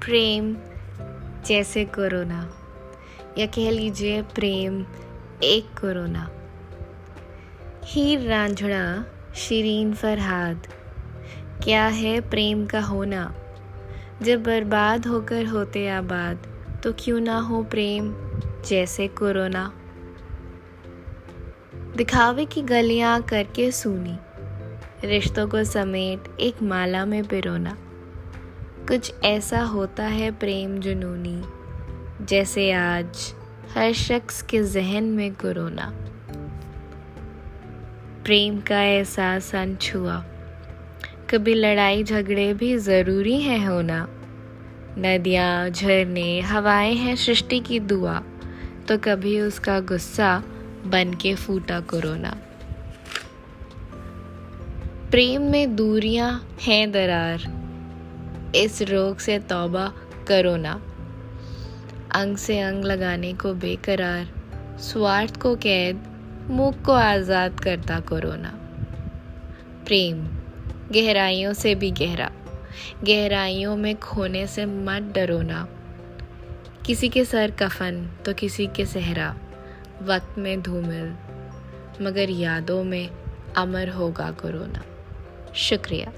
प्रेम जैसे कोरोना। या कह लीजिए प्रेम एक कोरोना। हीर रांझड़ा शिरीन फरहाद, क्या है प्रेम का होना? जब बर्बाद होकर होते आबाद तो क्यों ना हो प्रेम जैसे कोरोना? दिखावे की गलियाँ करके सूनी, रिश्तों को समेट एक माला में पिरोना। कुछ ऐसा होता है प्रेम जुनूनी, जैसे आज हर शख्स के जहन में कोरोना। प्रेम का एहसास अनछुआ। कभी लड़ाई झगड़े भी ज़रूरी है होना। नदियाँ, झरने, हवाएँ हैं सृष्टि की दुआ तो कभी उसका गुस्सा बन के फूटा कोरोना। प्रेम में दूरियाँ हैं दरार इस रोग से तौबा करो ना। अंग से अंग लगाने को बेकरार, स्वार्थ को कैद मुख को आज़ाद करता कोरोना। प्रेम, गहराइयों से भी गहरा, गहराइयों में खोने से मत डरो ना। किसी के सर कफन तो किसी के सहरा, वक्त में धूमिल, मगर यादों में अमर होगा कोरोना। शुक्रिया।